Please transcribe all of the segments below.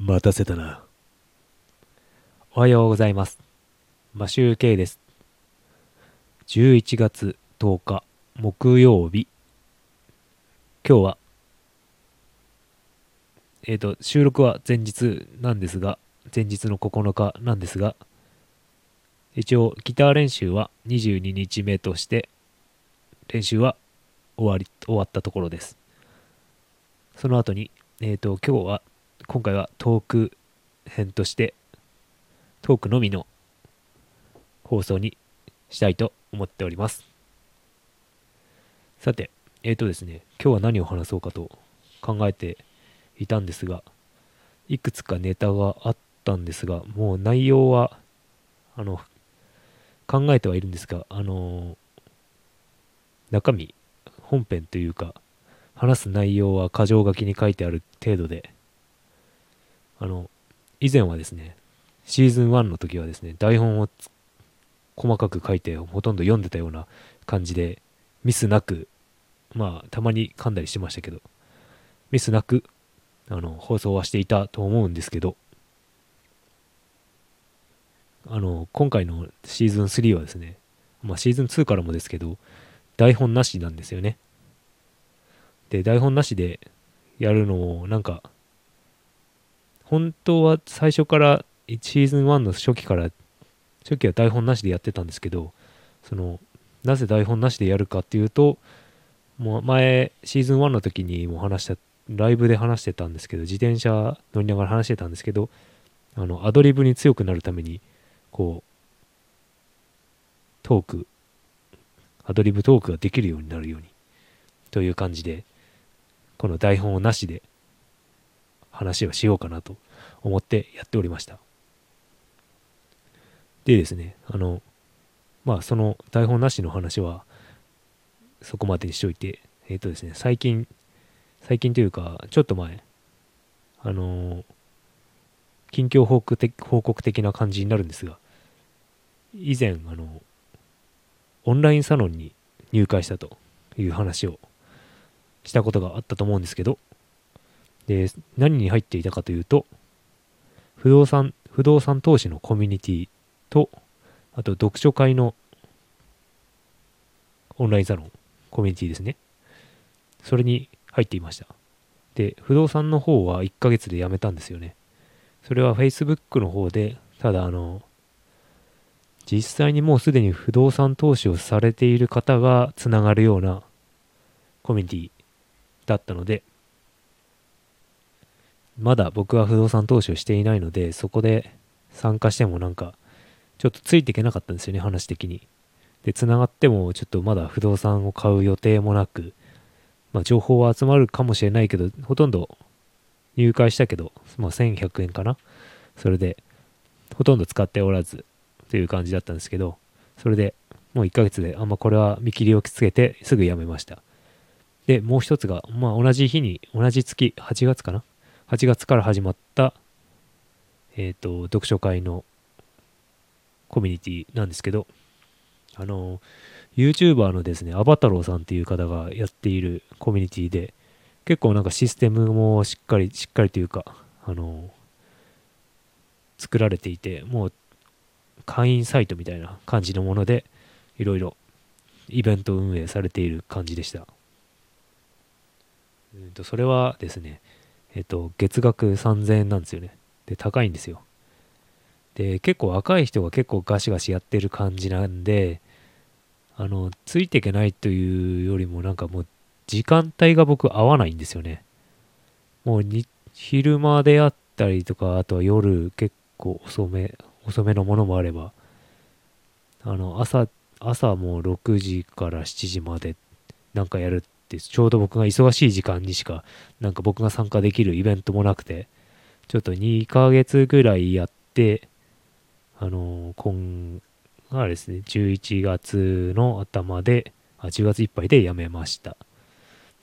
待たせたな。おはようございます。マシューケイです。11月10日木曜日。今日は、えっ、と、収録は前日なんですが、前日の9日なんですが、一応ギター練習は22日目として、練習は終わり、終わったところです。その後に、えっ、と、今日は、今回はトーク編として、トークのみの放送にしたいと思っております。さて、えっ、とですね、今日は何を話そうかと考えていたんですが、いくつかネタがあったんですが、もう内容は、あの、考えてはいるんですが、あの中身、本編というか、話す内容は箇条書きに書いてある程度で、あの、以前はですね、シーズン1の時はですね、台本を細かく書いて、ほとんど読んでたような感じで、ミスなく、まあ、たまに噛んだりしてましたけど、ミスなく、あの、放送はしていたと思うんですけど、あの、今回のシーズン3はですね、まあ、シーズン2からもですけど、台本なしなんですよね。で、台本なしでやるのを、なんか、本当は最初から、シーズン1の初期から、初期は台本なしでやってたんですけど、その、なぜ台本なしでやるかっていうと、もう前、シーズン1の時にも話した、ライブで話してたんですけど、自転車乗りながら話してたんですけど、あの、アドリブに強くなるために、こう、トーク、アドリブトークができるようになるように、という感じで、この台本をなしで話をしようかなと思ってやっておりました。でですね、あの、まあその台本なしの話はそこまでにしといて、えっ、とですね、最近、最近というか、ちょっと前、あの近況報告的報告的な感じになるんですが、以前、あの、オンラインサロンに入会したという話をしたことがあったと思うんですけど、で、何に入っていたかというと、不動産、不動産投資のコミュニティと、あと読書会のオンラインサロン、コミュニティですね。それに入っていました。で、不動産の方は1ヶ月で辞めたんですよね。それは Facebook の方で、ただあの、実際にもうすでに不動産投資をされている方がつながるようなコミュニティだったので、まだ僕は不動産投資をしていないので、そこで参加してもなんか、ちょっとついていけなかったんですよね、話的に。で、つながってもちょっとまだ不動産を買う予定もなく、まあ情報は集まるかもしれないけど、ほとんど入会したけど、まあ1100円かな。それで、ほとんど使っておらず、という感じだったんですけど、それでもう1ヶ月で、あんまこれは見切りをつけてすぐ辞めました。で、もう一つが、まあ同じ日に、同じ月、8月かな ?8 月から始まった、えっ、と、読書会のコミュニティなんですけど、あの、YouTuber のですね、アバタローさんっていう方がやっているコミュニティで、結構なんかシステムもしっかり、しっかりというか、あの、作られていて、もう会員サイトみたいな感じのもので、いろいろイベント運営されている感じでした。うんとそれはですね、えっと、月額3000円なんですよね。で、高いんですよ。で、結構若い人が結構ガシガシやってる感じなんで、あの、ついていけないというよりもなんかもう時間帯が僕合わないんですよね。もう昼間であったりとか、あとは夜結構遅め、遅めのものもあれば、あの、朝、朝もう6時から7時までなんかやるって、ちょうど僕が忙しい時間にしか、なんか僕が参加できるイベントもなくて、ちょっと2ヶ月ぐらいやって、あの、今、あれですね、11月の頭で、あ、10月いっぱいで辞めました。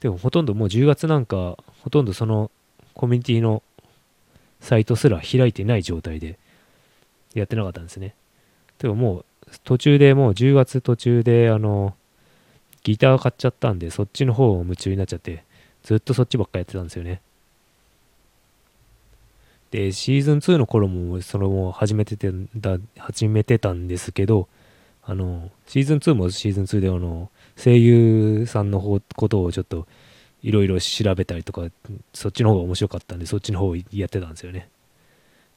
でもほとんどもう10月なんか、ほとんどそのコミュニティのサイトすら開いてない状態でやってなかったんですね。でももう途中でもう10月途中であのギター買っちゃったんでそっちの方を夢中になっちゃってずっとそっちばっかやってたんですよね。で、シーズン2の頃もそれも始めててだ、始めてたんですけど、あの、シーズン2もシーズン2であの、声優さんの方ことをちょっといろいろ調べたりとか、そっちの方が面白かったんで、そっちの方をやってたんですよね。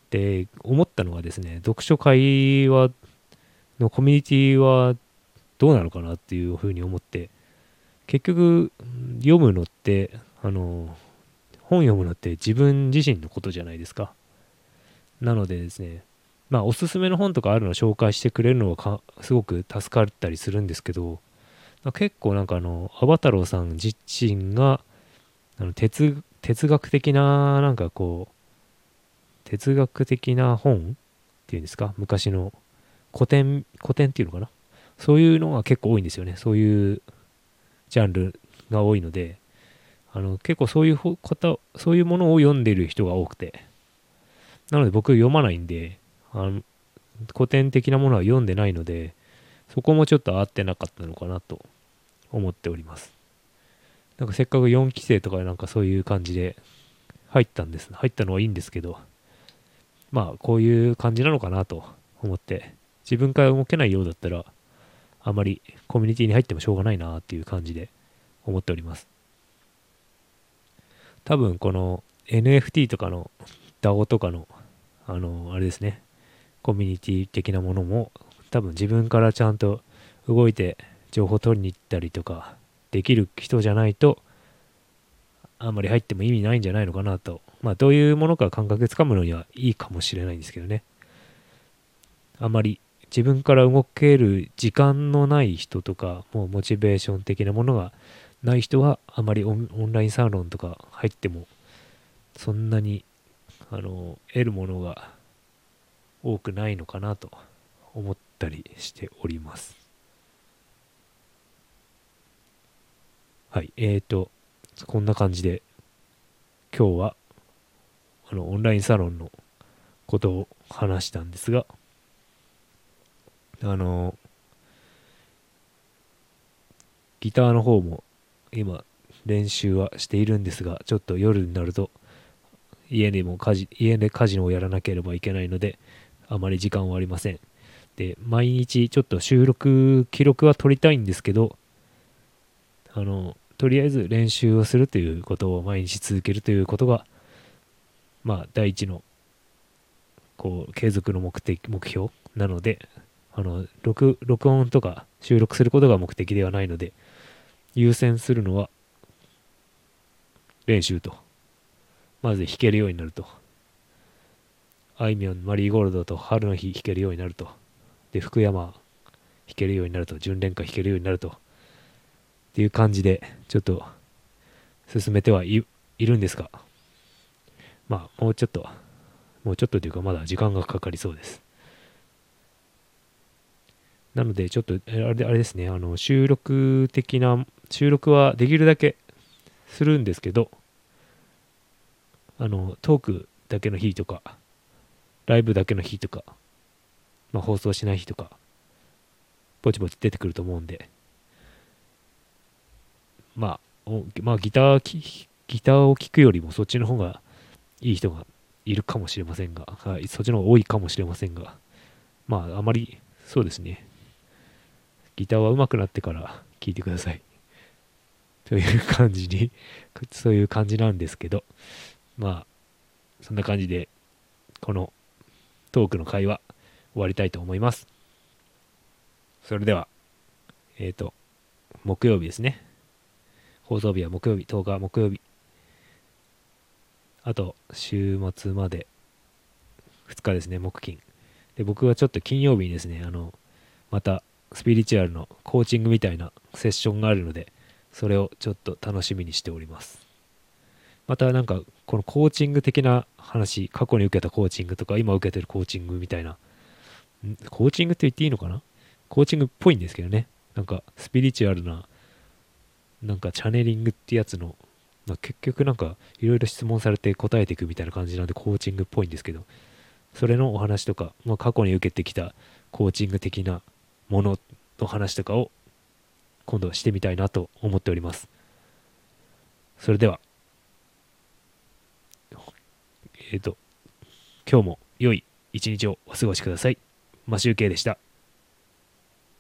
で、思ったのはですね、読書会は、のコミュニティはどうなのかなっていうふうに思って、結局、読むのって、あの、本読むのって自分自身のことじゃないですか。なのでですね、まあ、おすすめの本とかあるのを紹介してくれるのはすごく助かったりするんですけど、結構なんかあの、アバタローさん自身が、あの哲哲学的な、なんかこう、哲学的な本っていうんですか、昔の古典、古典っていうのかな？そういうのが結構多いんですよね。そういうジャンルが多いので、あの結構そういう方、そういうものを読んでる人が多くて、なので僕読まないんで、あの古典的なものは読んでないので、そこもちょっと合ってなかったのかなと思っております。なんかせっかく4期生とかなんかそういう感じで入ったんです。入ったのはいいんですけど、まあこういう感じなのかなと思って、自分から動けないようだったら、あまりコミュニティに入ってもしょうがないなっていう感じで思っております。多分この NFT とかの DAO とかの、あの、あれですね、コミュニティ的なものも多分自分からちゃんと動いて情報取りに行ったりとかできる人じゃないとあんまり入っても意味ないんじゃないのかなと。まあどういうものか感覚つかむのにはいいかもしれないんですけどね。あまり自分から動ける時間のない人とか、もうモチベーション的なものがない人はあまりオンラインサロンとか入ってもそんなにあの得るものが多くないのかなと思ったりしております。はい、えーと、こんな感じで今日はあのオンラインサロンのことを話したんですが、あの、ギターの方も今練習はしているんですが、ちょっと夜になると家でも家事、家で家事をやらなければいけないので、あまり時間はありません。で、毎日ちょっと収録、記録は取りたいんですけど、あの、とりあえず練習をするということを毎日続けるということが、まあ、第一の、こう、継続の目的、目標なので、あの、録、録音とか収録することが目的ではないので、優先するのは練習と。まず弾けるようになると。あいみょん、マリーゴールドと春の日弾けるようになると。で、福山弾けるようになると。純恋歌弾けるようになると。っていう感じで、ちょっと進めてはいるんですが、まあ、もうちょっと、もうちょっとというか、まだ時間がかかりそうです。なので、ちょっと、あれあれですね、あの、収録的な、収録はできるだけするんですけど、あの、トークだけの日とか、ライブだけの日とか、まあ、放送しない日とか、ぼちぼち出てくると思うんで、まあ、まあ、ギター、ギターを聴くよりもそっちの方がいい人がいるかもしれませんが、はい、そっちの方が多いかもしれませんが、まあ、あまり、そうですね、ギターは上手くなってから聴いてください。という感じに、そういう感じなんですけど、まあ、そんな感じで、このトークの会話終わりたいと思います。それでは、えっ、ー、と、木曜日ですね。放送日は木曜日、10日は木曜日。あと、週末まで2日ですね、木金。で、僕はちょっと金曜日にですね、あの、またスピリチュアルのコーチングみたいなセッションがあるので、それをちょっと楽しみにしております。またなんか、このコーチング的な話、過去に受けたコーチングとか、今受けてるコーチングみたいな、コーチングって言っていいのかな？コーチングっぽいんですけどね。なんか、スピリチュアルな、なんかチャネリングってやつの、ま、結局なんか、いろいろ質問されて答えていくみたいな感じなんで、コーチングっぽいんですけど、それのお話とか、まあ、過去に受けてきたコーチング的なものの話とかを今度はしてみたいなと思っております。それでは、えっ、ー、と、今日も良い一日をお過ごしください。マシュウケイでした。